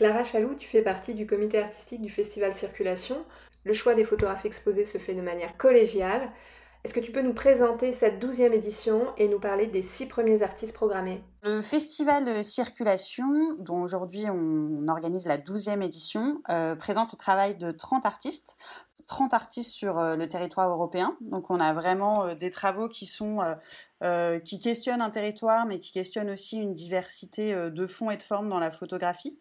Clara Chaloux, tu fais partie du comité artistique du Festival Circulation. Le choix des photographes exposés se fait de manière collégiale. Est-ce que tu peux nous présenter cette douzième édition et nous parler des six premiers artistes programmés? Le festival Circulation, dont aujourd'hui on organise la douzième édition, euh, présente le travail de 30 artistes 30 artistes sur euh, le territoire européen. Donc on a vraiment euh, des travaux qui sont qui questionnent un territoire, mais qui questionnent aussi une diversité de fonds et de formes dans la photographie.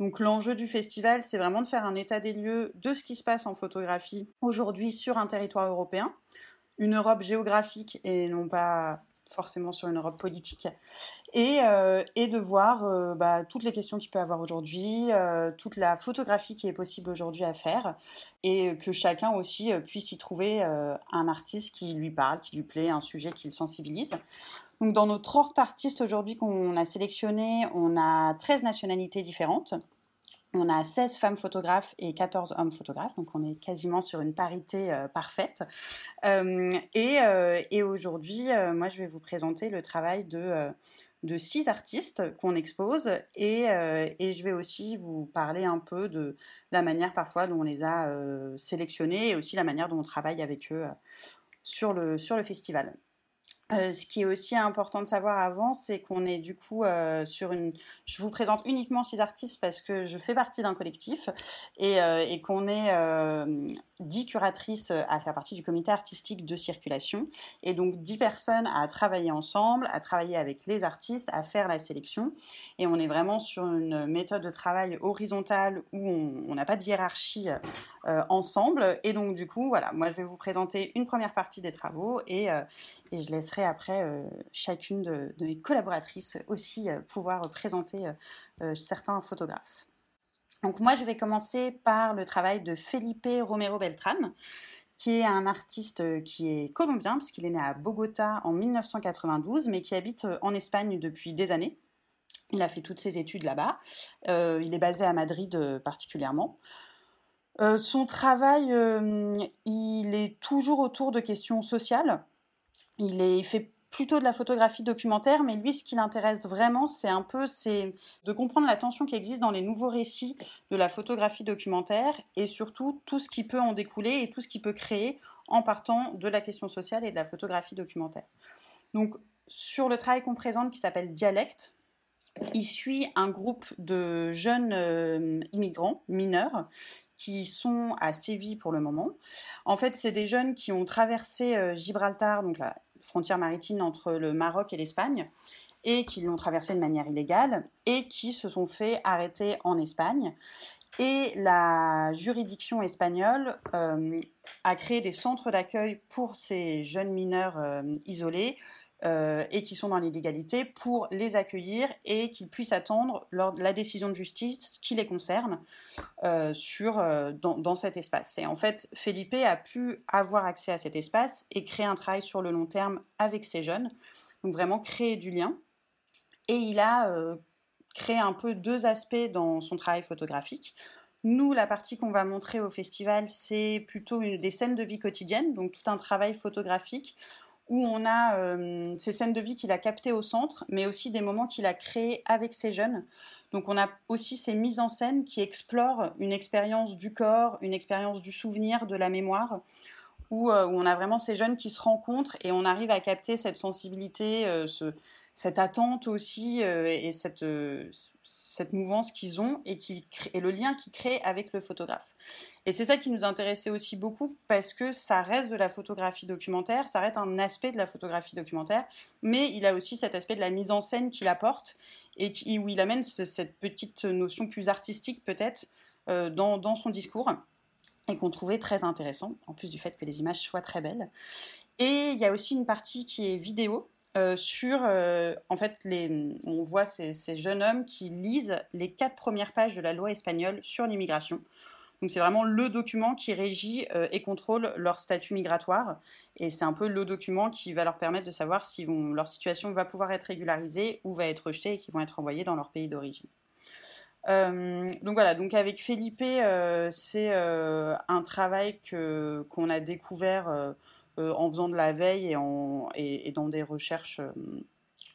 Donc l'enjeu du festival, c'est vraiment de faire un état des lieux de ce qui se passe en photographie aujourd'hui sur un territoire européen une Europe géographique et non pas forcément sur une Europe politique, et, euh, et de voir euh, bah, toutes les questions qu'il peut avoir aujourd'hui, euh, toute la photographie qui est possible aujourd'hui à faire, et que chacun aussi puisse y trouver un artiste qui lui parle, qui lui plaît, un sujet qui le sensibilise. Donc dans nos 30 artistes aujourd'hui qu'on a sélectionnés, on a 13 nationalités différentes. On a 16 femmes photographes et 14 hommes photographes, donc on est quasiment sur une parité euh, parfaite. Euh, euh, et, aujourd'hui, moi, je vais vous présenter le travail de, six artistes qu'on expose et, je vais aussi vous parler un peu de la manière parfois dont on les a sélectionnés et aussi la manière dont on travaille avec eux sur le festival. Ce qui est aussi important de savoir avant, c'est qu'on est du coup sur une, je vous présente uniquement six artistes parce que je fais partie d'un collectif et, euh, qu'on est euh, dix curatrices à faire partie du comité artistique de circulation et donc dix personnes à travailler ensemble, à travailler avec les artistes, à faire la sélection. Et on est vraiment sur une méthode de travail horizontale où on n'a pas de hiérarchie euh, ensemble. Et donc du coup, voilà, moi je vais vous présenter une première partie des travaux et, et je laisserai après chacune de, mes collaboratrices aussi pouvoir présenter euh, euh, certains photographes. Donc moi, je vais commencer par le travail de Felipe Romero Beltran, qui est un artiste euh, qui est colombien, puisqu'il est né à Bogota en 1992, mais qui habite en Espagne depuis des années. Il a fait toutes ses études là-bas. il est basé à Madrid particulièrement. son travail, il est toujours autour de questions sociales. Il, fait plutôt de la photographie documentaire, mais lui, ce qui l'intéresse vraiment, c'est un peu, c'est de comprendre la tension qui existe dans les nouveaux récits de la photographie documentaire et surtout tout ce qui peut en découler et tout ce qui peut créer en partant de la question sociale et de la photographie documentaire. Donc, sur le travail qu'on présente qui s'appelle Dialecte, il suit un groupe de jeunes euh, immigrants mineurs qui sont à Séville pour le moment. En fait, c'est des jeunes qui ont traversé euh, Gibraltar, donc la frontière maritime entre le Maroc et l'Espagne, et qui l'ont traversé de manière illégale, et qui se sont fait arrêter en Espagne. Et la juridiction espagnole euh, a créé des centres d'accueil pour ces jeunes mineurs euh, isolés euh, et qui sont dans l'illégalité pour les accueillir et qu'ils puissent attendre la décision de justice qui les concerne euh, sur, euh, dans, cet espace. Et en fait, Felipe a pu avoir accès à cet espace et créer un travail sur le long terme avec ces jeunes, donc vraiment créer du lien. Et il a créé un peu deux aspects dans son travail photographique. Nous, la partie qu'on va montrer au festival, c'est plutôt une, des scènes de vie quotidienne, donc tout un travail photographique où on a euh, ces scènes de vie qu'il a captées au centre, mais aussi des moments qu'il a créés avec ses jeunes. Donc on a aussi ces mises en scène qui explorent une expérience du corps, une expérience du souvenir, de la mémoire, où, euh, on a vraiment ces jeunes qui se rencontrent et on arrive à capter cette sensibilité, euh, ce, cette attente aussi euh, et cette, euh, cette mouvance qu'ils ont et, qui, et le lien qu'ils créent avec le photographe. Et c'est ça qui nous intéressait aussi beaucoup parce que ça reste de la photographie documentaire, ça reste un aspect de la photographie documentaire, mais il a aussi cet aspect de la mise en scène qu'il apporte et qui, où il amène cette petite notion plus artistique peut-être euh, dans, dans son discours et qu'on trouvait très intéressant, en plus du fait que les images soient très belles. Et il y a aussi une partie qui est vidéo, euh, sur, euh, en fait, on voit ces, jeunes hommes qui lisent les quatre premières pages de la loi espagnole sur l'immigration. Donc c'est vraiment le document qui régit euh, et contrôle leur statut migratoire. Et c'est un peu le document qui va leur permettre de savoir si leur situation va pouvoir être régularisée ou va être rejetée et qu'ils vont être envoyés dans leur pays d'origine. donc voilà, donc avec Felipe, c'est un travail qu'on a découvert en faisant de la veille et, dans des recherches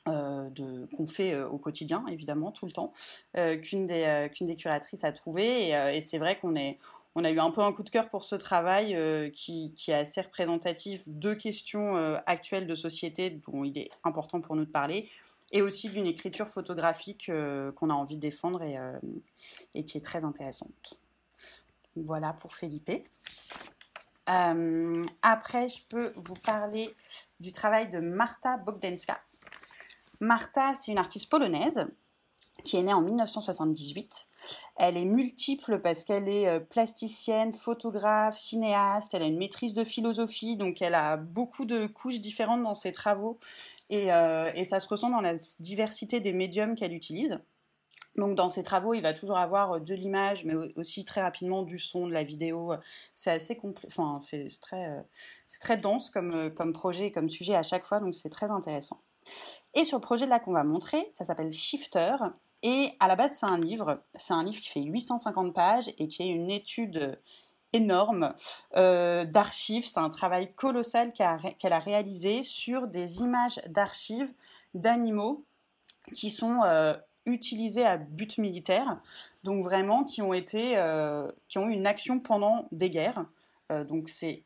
euh, qu'on fait au quotidien, évidemment, tout le temps, qu'une des, curatrices a trouvé. Et, c'est vrai qu'on a eu un peu un coup de cœur pour ce travail qui, qui, est assez représentatif de questions actuelles de société dont il est important pour nous de parler, et aussi d'une écriture photographique qu'on a envie de défendre et, et, qui est très intéressante. Voilà pour Felipe. Après, je peux vous parler du travail de Marta Bogdanska. Marta, c'est une artiste polonaise qui est née en 1978. Elle est multiple parce qu'elle est euh, plasticienne, photographe, cinéaste, elle a une maîtrise de philosophie, donc elle a beaucoup de couches différentes dans ses travaux et, euh, et ça se ressent dans la diversité des médiums qu'elle utilise. Donc dans ses travaux, il va toujours avoir euh, de l'image, mais aussi très rapidement du son, de la vidéo. C'est assez complet, enfin c'est très, c'est très dense comme, comme projet, comme sujet à chaque fois, donc c'est très intéressant. Et sur le projet là qu'on va montrer, ça s'appelle Shifter. Et à la base, c'est un livre. C'est un livre qui fait 850 pages et qui est une étude énorme euh, d'archives. C'est un travail colossal qu'elle a, réalisé sur des images d'archives d'animaux qui sont euh, utilisés à but militaire, donc vraiment qui ont été, euh, qui ont eu une action pendant des guerres. donc c'est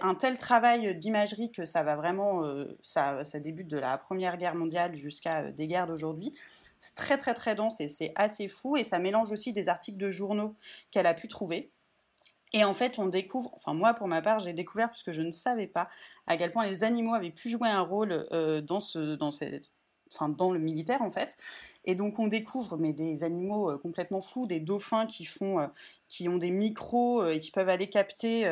un tel travail d'imagerie que ça va vraiment, euh, ça, débute de la Première Guerre mondiale jusqu'à euh, des guerres d'aujourd'hui. C'est très très très dense et c'est assez fou et ça mélange aussi des articles de journaux qu'elle a pu trouver. Et en fait, on découvre, enfin moi pour ma part, j'ai découvert puisque je ne savais pas à quel point les animaux avaient pu jouer un rôle euh, dans, ce, dans cette enfin, dans le militaire en fait. Et donc on découvre mais des animaux euh, complètement fous, des dauphins qui font, euh, qui ont des micros euh, et qui peuvent aller capter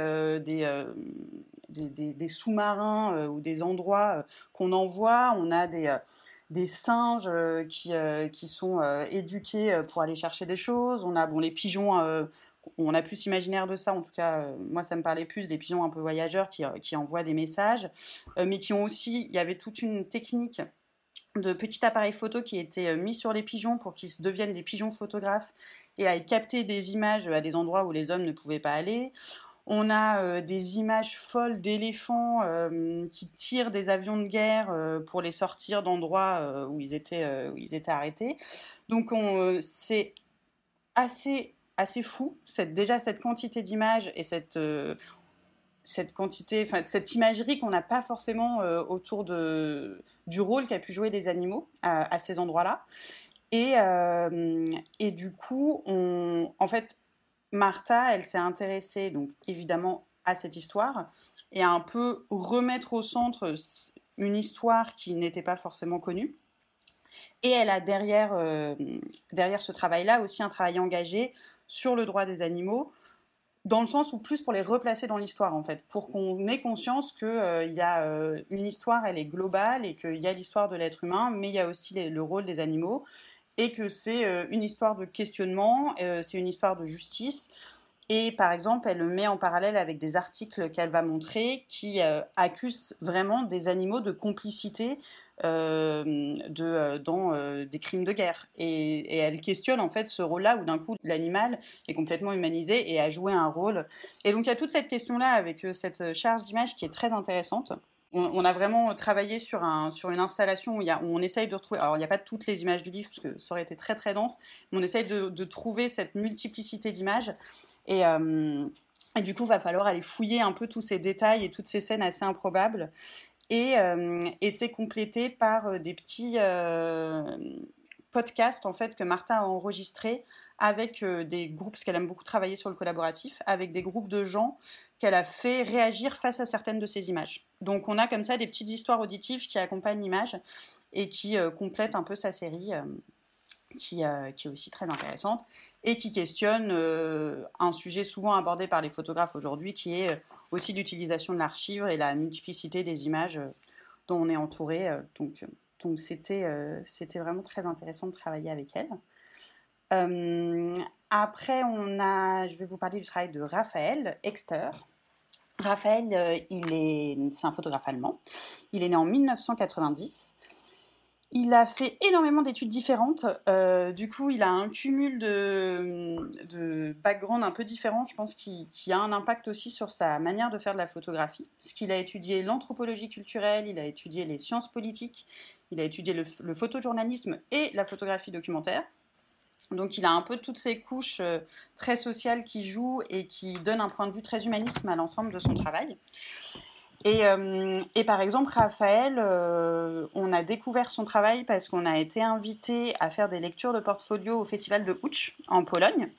des, sous-marins ou des endroits qu'on envoie. On a des des singes qui, qui sont éduqués pour aller chercher des choses. On a bon les pigeons on a plus imaginaire de ça, en tout cas, moi ça me parlait plus des pigeons un peu voyageurs qui, qui envoient des messages, mais qui ont aussi, il y avait toute une technique de petits appareils photo qui étaient euh, mis sur les pigeons pour qu'ils deviennent des pigeons photographes et à capter des images à des endroits où les hommes ne pouvaient pas aller. On a euh, des images folles d'éléphants euh, qui tirent des avions de guerre pour les sortir d'endroits où ils étaient où ils étaient arrêtés. Donc c'est assez assez fou déjà cette quantité d'images et cette cette quantité, enfin cette imagerie qu'on n'a pas forcément euh, autour de, du rôle qu'a pu jouer les animaux à, ces endroits-là. Et, euh, et, du coup, en fait, Martha, elle s'est intéressée donc évidemment à cette histoire et à un peu remettre au centre une histoire qui n'était pas forcément connue. Et elle a derrière, euh, derrière ce travail-là aussi un travail engagé sur le droit des animaux, dans le sens où plus pour les replacer dans l'histoire en fait, pour qu'on ait conscience que euh, y a euh, une histoire, elle est globale et qu'il y a l'histoire de l'être humain, mais il y a aussi le rôle des animaux et que c'est euh, une histoire de questionnement, c'est une histoire de justice. Et par exemple, elle le met en parallèle avec des articles qu'elle va montrer qui accusent vraiment des animaux de complicité euh, euh, dans euh, des crimes de guerre. Et, elle questionne en fait ce rôle-là où d'un coup l'animal est complètement humanisé et a joué un rôle. Et donc il y a toute cette question-là avec cette charge d'image qui est très intéressante. On, a vraiment travaillé sur, un, sur une installation où, on essaye de retrouver. Alors, il n'y a pas toutes les images du livre, parce que ça aurait été très très dense, mais on essaye de trouver cette multiplicité d'images. Et, et, du coup, va falloir aller fouiller un peu tous ces détails et toutes ces scènes assez improbables. Euh, et, c'est complété par euh, des petits euh, podcasts en fait que Martha a enregistrés avec des groupes, parce qu'elle aime beaucoup travailler sur le collaboratif, avec des groupes de gens qu'elle a fait réagir face à certaines de ces images. Donc on a comme ça des petites histoires auditives qui accompagnent l'image et qui complètent un peu sa série, qui, est aussi très intéressante et qui questionne un sujet souvent abordé par les photographes aujourd'hui, qui est aussi l'utilisation de l'archive et la multiplicité des images euh, dont on est entouré. Euh, donc, euh, donc c'était, c'était vraiment très intéressant de travailler avec elle. après, on a, je vais vous parler du travail de Raphaël Exter. Raphaël, il est, c'est un photographe allemand. Il est né en 1990. Il a fait énormément d'études différentes. Euh, du coup, il a un cumul de, de background un peu différents, je pense, qui, a un impact aussi sur sa manière de faire de la photographie. Parce qu'il a étudié l'anthropologie culturelle, il a étudié les sciences politiques, il a étudié le, photojournalisme et la photographie documentaire. Donc il a un peu toutes ces couches euh, très sociales qui jouent et qui donnent un point de vue très humanisme à l'ensemble de son travail. Euh, et, par exemple, Raphaël, euh, on a découvert son travail parce qu'on a été invité à faire des lectures de portfolio au festival de Łódź en Pologne.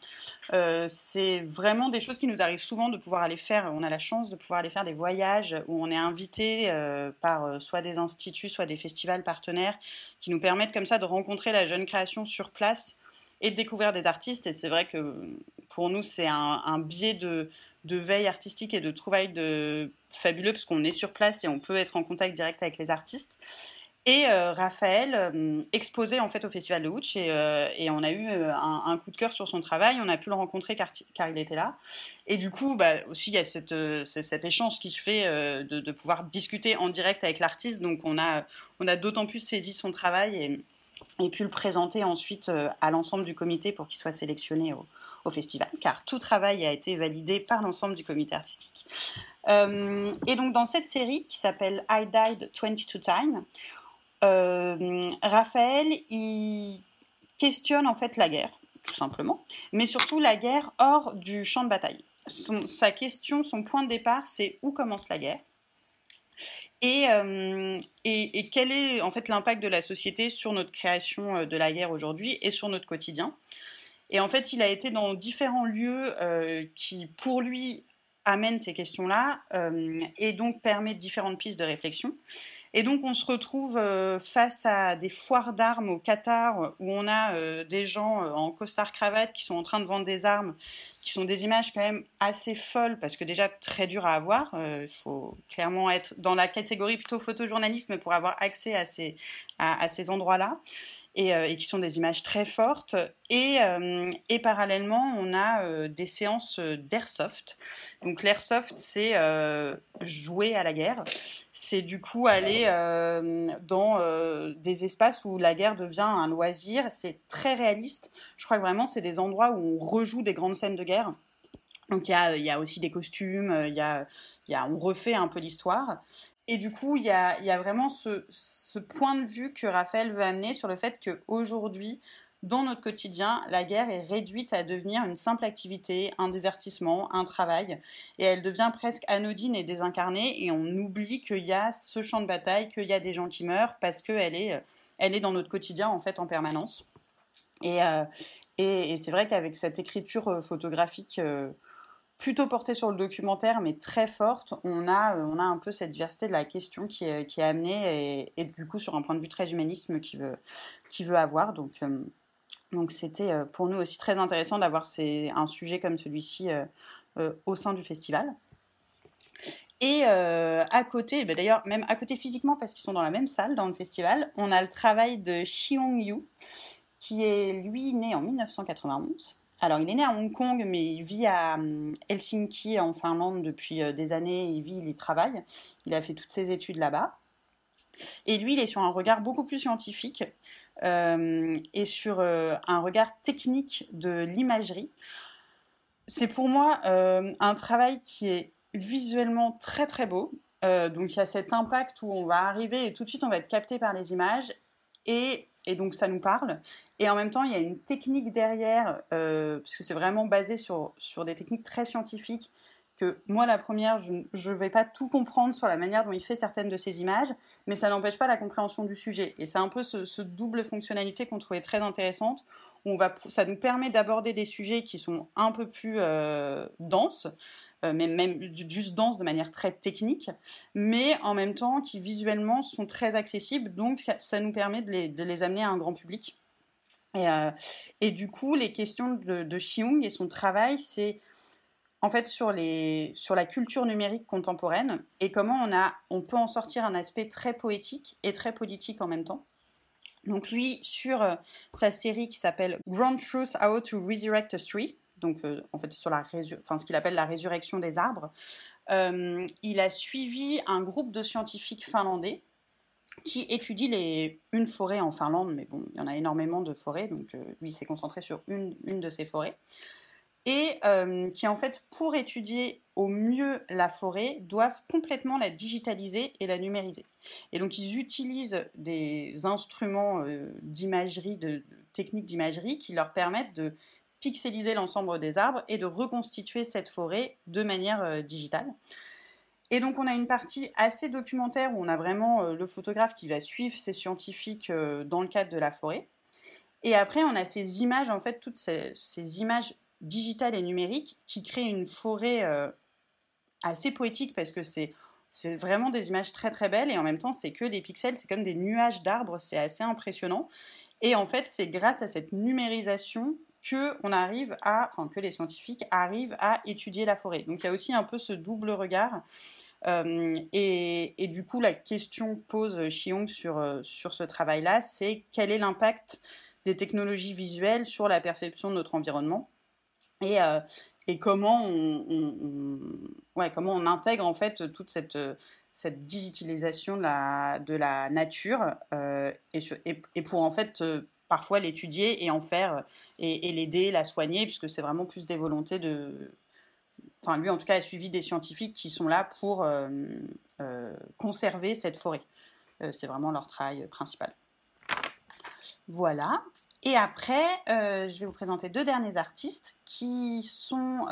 Euh, c'est vraiment des choses qui nous arrivent souvent de pouvoir aller faire. On a la chance de pouvoir aller faire des voyages où on est invité par soit des instituts, soit des festivals partenaires qui nous permettent comme ça de rencontrer la jeune création sur place et de découvrir des artistes. Et c'est vrai que pour nous, c'est un biais de de veille artistique et de trouvailles de fabuleux parce qu'on est sur place et on peut être en contact direct avec les artistes. Et euh, Raphaël euh, exposait en fait au Festival de Ouch euh, et, on a eu un, coup de cœur sur son travail. On a pu le rencontrer car, il était là. Et du coup, bah, aussi, il y a cette, cet échange qui se fait de, de, pouvoir discuter en direct avec l'artiste. Donc on a, on a d'autant plus saisi son travail et, et pu le présenter ensuite euh, à l'ensemble du comité pour qu'il soit sélectionné au, festival, car tout travail a été validé par l'ensemble du comité artistique. Euh, et donc dans cette série qui s'appelle I Died 22 Times, euh, Raphaël il questionne en fait la guerre, tout simplement, mais surtout la guerre hors du champ de bataille. sa question, son point de départ, c'est où commence la guerre? Euh, et, et, quel est en fait l'impact de la société sur notre création euh, de la guerre aujourd'hui et sur notre quotidien? Et en fait, il a été dans différents lieux euh, qui, pour lui, amènent ces questions-là et donc permettent différentes pistes de réflexion. Et donc, on se retrouve face à des foires d'armes au Qatar où on a des gens en costard-cravate qui sont en train de vendre des armes qui sont des images quand même assez folles, parce que déjà très dur à avoir. Euh, il faut clairement être dans la catégorie plutôt photojournalisme pour avoir accès à ces, à, ces endroits-là. Et, euh, et, qui sont des images très fortes. Et, euh, et parallèlement, on a des séances d'airsoft. Donc l'airsoft, c'est jouer à la guerre. C'est du coup aller dans des espaces où la guerre devient un loisir. C'est très réaliste. Je crois que vraiment, c'est des endroits où on rejoue des grandes scènes de guerre donc il y a, aussi des costumes, euh, y a, y a, on refait un peu l'histoire. Et du coup, il y a, y a, vraiment ce, point de vue que Raphaël veut amener sur le fait qu'aujourd'hui, dans notre quotidien, la guerre est réduite à devenir une simple activité, un divertissement, un travail, et elle devient presque anodine et désincarnée, et on oublie qu'il y a ce champ de bataille, qu'il y a des gens qui meurent, parce qu'elle est, elle est dans notre quotidien en fait en permanence. Et, euh, et, c'est vrai qu'avec cette écriture euh, photographique euh, plutôt portée sur le documentaire, mais très forte, on a, euh, on a un peu cette diversité de la question qui est, amenée et, du coup sur un point de vue très humanisme qui veut, avoir. Donc, donc c'était pour nous aussi très intéressant d'avoir un sujet comme celui-ci au sein du festival. Et à côté, bah, d'ailleurs même à côté physiquement parce qu'ils sont dans la même salle dans le festival, on a le travail de Xiong Yu qui est lui né en 1991. Alors, il est né à Hong Kong, mais il vit à hum, Helsinki, en Finlande, depuis euh, des années. Il vit, il y travaille. Il a fait toutes ses études là-bas. Et lui, il est sur un regard beaucoup plus scientifique euh, et sur euh, un regard technique de l'imagerie. C'est pour moi un travail qui est visuellement très très beau. donc il y a cet impact où on va arriver et tout de suite on va être capté par les images et et donc ça nous parle. Et en même temps, il y a une technique derrière, euh, parce que c'est vraiment basé sur, sur des techniques très scientifiques, que moi, la première, je ne vais pas tout comprendre sur la manière dont il fait certaines de ces images, mais ça n'empêche pas la compréhension du sujet. Et c'est un peu ce, double fonctionnalité qu'on trouvait très intéressante, on va, ça nous permet d'aborder des sujets qui sont un peu plus euh, denses, euh, mais même juste denses de manière très technique, mais en même temps qui visuellement sont très accessibles, donc ça nous permet de les, amener à un grand public. Et, euh, du coup, les questions de, de Xiong et son travail, c'est en fait sur, la culture numérique contemporaine et comment on peut en sortir un aspect très poétique et très politique en même temps. Donc lui, sur euh, sa série qui s'appelle Grand Truth How to Resurrect a Tree, donc euh, en fait sur la enfin, ce qu'il appelle la résurrection des arbres, euh, il a suivi un groupe de scientifiques finlandais qui étudie les, une forêt en Finlande, mais bon, il y en a énormément de forêts, donc lui s'est concentré sur une, une, de ces forêts, et qui en fait, pour étudier au mieux la forêt, doivent complètement la digitaliser et la numériser. Et donc ils utilisent des instruments d'imagerie, de, techniques d'imagerie qui leur permettent de pixeliser l'ensemble des arbres et de reconstituer cette forêt de manière euh, digitale. Et donc on a une partie assez documentaire où on a vraiment euh, le photographe qui va suivre ces scientifiques euh, dans le cadre de la forêt. Et après on a ces images, en fait, toutes ces, images digitales et numériques qui créent une forêt assez poétique parce que c'est c'est vraiment des images très très belles et en même temps c'est que des pixels, c'est comme des nuages d'arbres, c'est assez impressionnant. Et en fait c'est grâce à cette numérisation que on arrive à, enfin que les scientifiques arrivent à étudier la forêt. Donc il y a aussi un peu ce double regard. Euh, et, du coup, la question pose Chiong sur, euh, sur ce travail-là, c'est quel est l'impact des technologies visuelles sur la perception de notre environnement? Et, euh, et comment, on, ouais, comment on intègre en fait toute cette, cette digitalisation de la, de la nature et, et, pour en fait parfois l'étudier et en faire et, l'aider, la soigner, puisque c'est vraiment plus des volontés de. Enfin, lui en tout cas a suivi des scientifiques qui sont là pour euh, euh, conserver cette forêt. Euh, c'est vraiment leur travail principal. Voilà. Et après, je vais vous présenter deux derniers artistes qui sont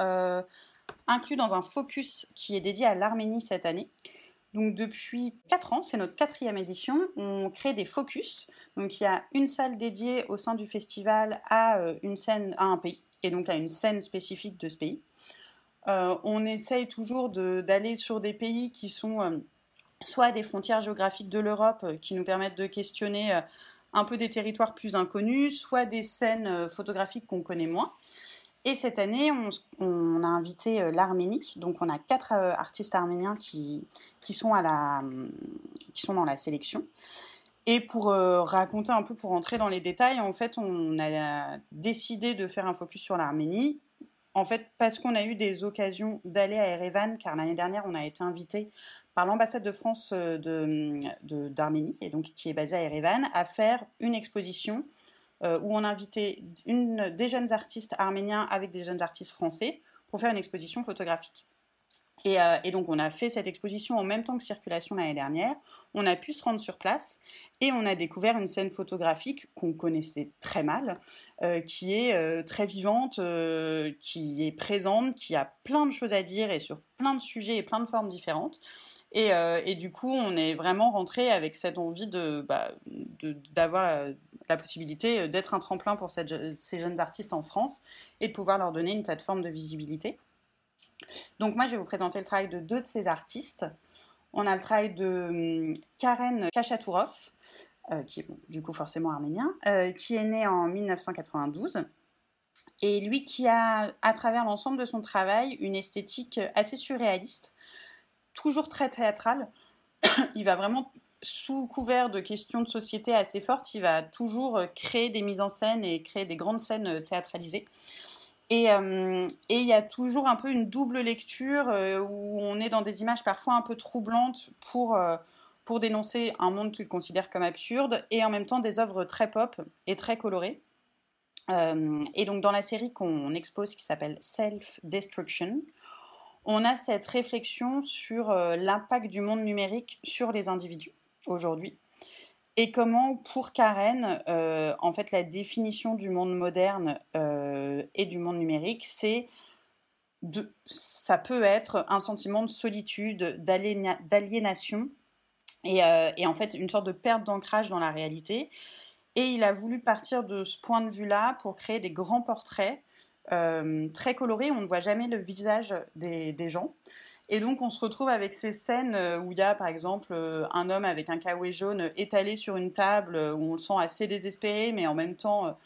inclus dans un focus qui est dédié à l'Arménie cette année. Donc depuis 4 ans, c'est notre quatrième édition, on crée des focus. Donc il y a une salle dédiée au sein du festival à euh, une scène, à un pays, et donc à une scène spécifique de ce pays. Euh, on essaye toujours d'aller sur des pays qui sont euh, soit des frontières géographiques de l'Europe qui nous permettent de questionner un peu des territoires plus inconnus, soit des scènes photographiques qu'on connaît moins. Et cette année, on, a invité euh, l'Arménie. Donc, on a quatre euh, artistes arméniens qui, qui, sont à la, qui sont dans la sélection. Et pour euh, raconter un peu, pour rentrer dans les détails, en fait, on a décidé de faire un focus sur l'Arménie. En fait, parce qu'on a eu des occasions d'aller à Erevan, car l'année dernière, on a été invité par l'ambassade de France d'Arménie, de, et donc qui est basée à Erevan, à faire une exposition euh, où on invitait une, des jeunes artistes arméniens avec des jeunes artistes français pour faire une exposition photographique. Euh, et, donc on a fait cette exposition en même temps que Circulation l'année dernière. On a pu se rendre sur place et on a découvert une scène photographique qu'on connaissait très mal, euh, qui est très vivante, qui est présente, qui a plein de choses à dire et sur plein de sujets et plein de formes différentes. Et, du coup, on est vraiment rentré avec cette envie de bah, d'avoir la possibilité euh, d'être un tremplin pour ces jeunes artistes en France et de pouvoir leur donner une plateforme de visibilité. Donc moi, je vais vous présenter le travail de deux de ces artistes. On a le travail de hum, Karen Kachatourov, euh, qui est du coup forcément arménien, euh, qui est né en 1992. Et lui qui a, à travers l'ensemble de son travail, une esthétique assez surréaliste, toujours très théâtrale. Il va vraiment sous couvert de questions de société assez fortes, il va toujours euh, créer des mises en scène et créer des grandes scènes théâtralisées. Euh, et il y a toujours un peu une double lecture où on est dans des images parfois un peu troublantes pour, pour dénoncer un monde qu'il considère comme absurde et en même temps des œuvres très pop et très colorées. et donc dans la série qu'on expose qui s'appelle Self-Destruction, on a cette réflexion sur l'impact du monde numérique sur les individus aujourd'hui. Et comment, pour Karen, euh, en fait, la définition du monde moderne euh, et du monde numérique, c'est ça peut être un sentiment de solitude, d'aliénation, et, euh, et, en fait une sorte de perte d'ancrage dans la réalité. Et il a voulu partir de ce point de vue-là pour créer des grands portraits très colorés. On ne voit jamais le visage des gens. Et donc, on se retrouve avec ces scènes euh, où il y a, par exemple, euh, un homme avec un kawaii jaune étalé sur une table, euh, où on le sent assez désespéré, mais en même temps,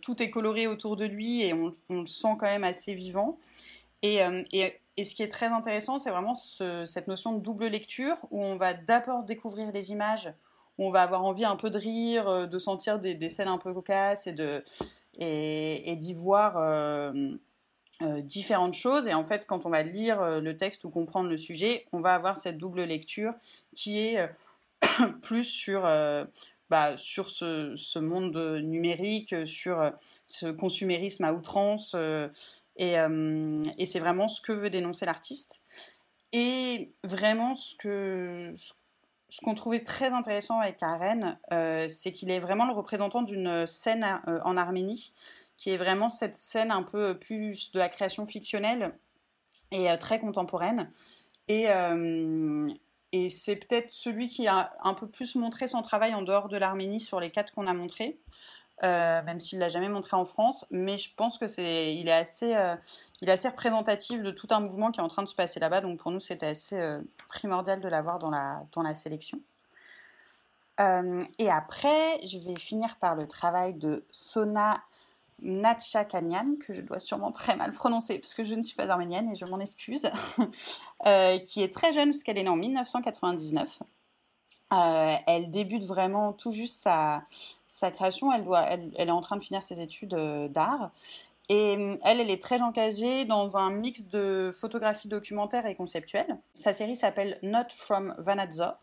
tout est coloré autour de lui et on, le sent quand même assez vivant. Et, ce qui est très intéressant, c'est vraiment cette notion de double lecture, où on va d'abord découvrir les images, où on va avoir envie un peu de rire, de sentir des, scènes un peu cocasses et d'y voir différentes choses. Et en fait, quand on va lire euh, le texte ou comprendre le sujet, on va avoir cette double lecture qui est euh, plus sur, bah, sur ce, monde numérique, sur ce consumérisme à outrance. et, et c'est vraiment ce que veut dénoncer l'artiste. Et vraiment, ce que, ce qu'on trouvait très intéressant avec Karen, euh, c'est qu'il est vraiment le représentant d'une scène euh, en Arménie, qui est vraiment cette scène un peu plus de la création fictionnelle et euh, très contemporaine. Et, et c'est peut-être celui qui a un peu plus montré son travail en dehors de l'Arménie sur les quatre qu'on a montrés. Euh, même s'il l'a jamais montré en France, mais je pense que c'est, il est assez, euh, il assez représentatif de tout un mouvement qui est en train de se passer là-bas. Donc pour nous, c'était assez euh, primordial de l'avoir dans la, dans la sélection. et après, je vais finir par le travail de Sona Natchakanyan, que je dois sûrement très mal prononcer parce que je ne suis pas arménienne et je m'en excuse, qui est très jeune parce qu'elle est née en 1999. elle débute vraiment tout juste sa, création, elle, est en train de finir ses études euh, d'art. Et euh, elle, elle est très engagée dans un mix de photographie documentaire et conceptuelle. Sa série s'appelle Not from Vanadzor.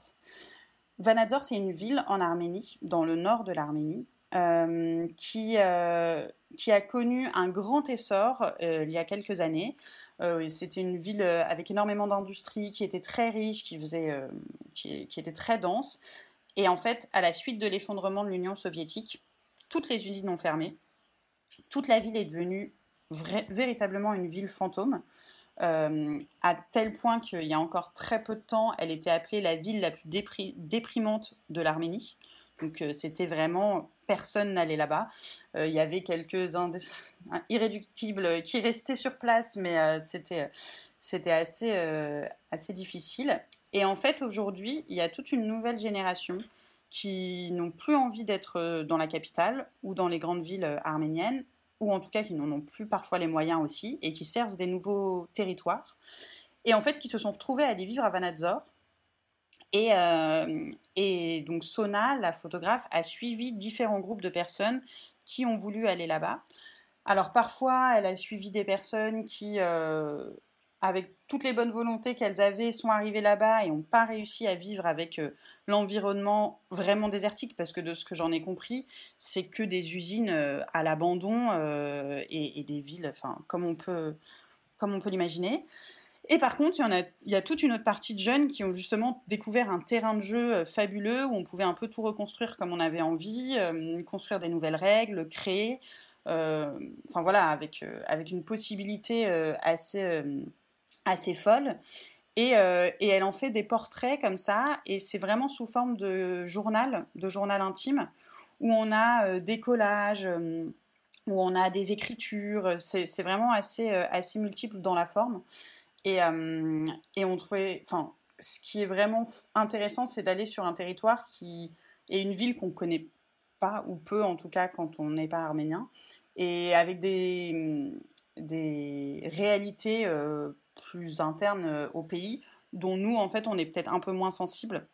Vanadzor, c'est une ville en Arménie, dans le nord de l'Arménie, euh, qui, qui a connu un grand essor il y a quelques années. C'était une ville avec énormément d'industries, qui était très riche, qui, faisait, qui, était très dense. Et en fait, à la suite de l'effondrement de l'Union soviétique, toutes les usines ont fermé. Toute la ville est devenue véritablement une ville fantôme. Euh, à tel point qu'il y a encore très peu de temps, elle était appelée la ville la plus déprimante de l'Arménie. Donc euh, c'était vraiment personne n'allait là-bas. Euh, il y avait quelques irréductibles qui restaient sur place, mais c'était c'était assez assez difficile. Et en fait, aujourd'hui, il y a toute une nouvelle génération qui n'ont plus envie d'être euh, dans la capitale ou dans les grandes villes euh, arméniennes, ou en tout cas qui n'en ont plus parfois les moyens aussi, et qui cherchent des nouveaux territoires, et en fait qui se sont retrouvés à aller vivre à Vanadzor. Et, euh, et donc Sona, la photographe, a suivi différents groupes de personnes qui ont voulu aller là-bas. Alors parfois, elle a suivi des personnes qui avec toutes les bonnes volontés qu'elles avaient, sont arrivées là-bas et n'ont pas réussi à vivre avec euh, l'environnement vraiment désertique, parce que de ce que j'en ai compris, c'est que des usines euh, à l'abandon euh, et, des villes, enfin, comme on peut, comme on peut l'imaginer. Et par contre, il y, a, toute une autre partie de jeunes qui ont justement découvert un terrain de jeu fabuleux où on pouvait un peu tout reconstruire comme on avait envie, construire des nouvelles règles, créer. enfin voilà, avec, avec une possibilité assez assez folle. Et, euh, elle en fait des portraits comme ça, et c'est vraiment sous forme de journal, de journal intime, où on a euh, des collages, euh, où on a des écritures, c'est vraiment assez, assez multiple dans la forme. Et, et on trouvait, enfin, ce qui est vraiment intéressant, c'est d'aller sur un territoire qui est une ville qu'on connaît pas, ou peu en tout cas quand on n'est pas arménien, et avec des, des réalités plus interne euh, au pays, dont nous, en fait, on est peut-être un peu moins sensible.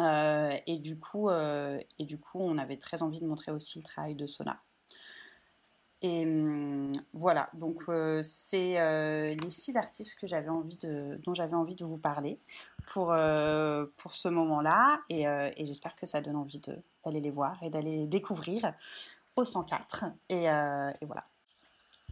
Euh, et, du coup, euh, et du coup, on avait très envie de montrer aussi le travail de Sona. Et hum, voilà, donc c'est les six artistes que j'avais envie de, dont j'avais envie de vous parler pour, pour ce moment-là. Et, et j'espère que ça donne envie d'aller les voir et d'aller les découvrir au 104. Et, et voilà.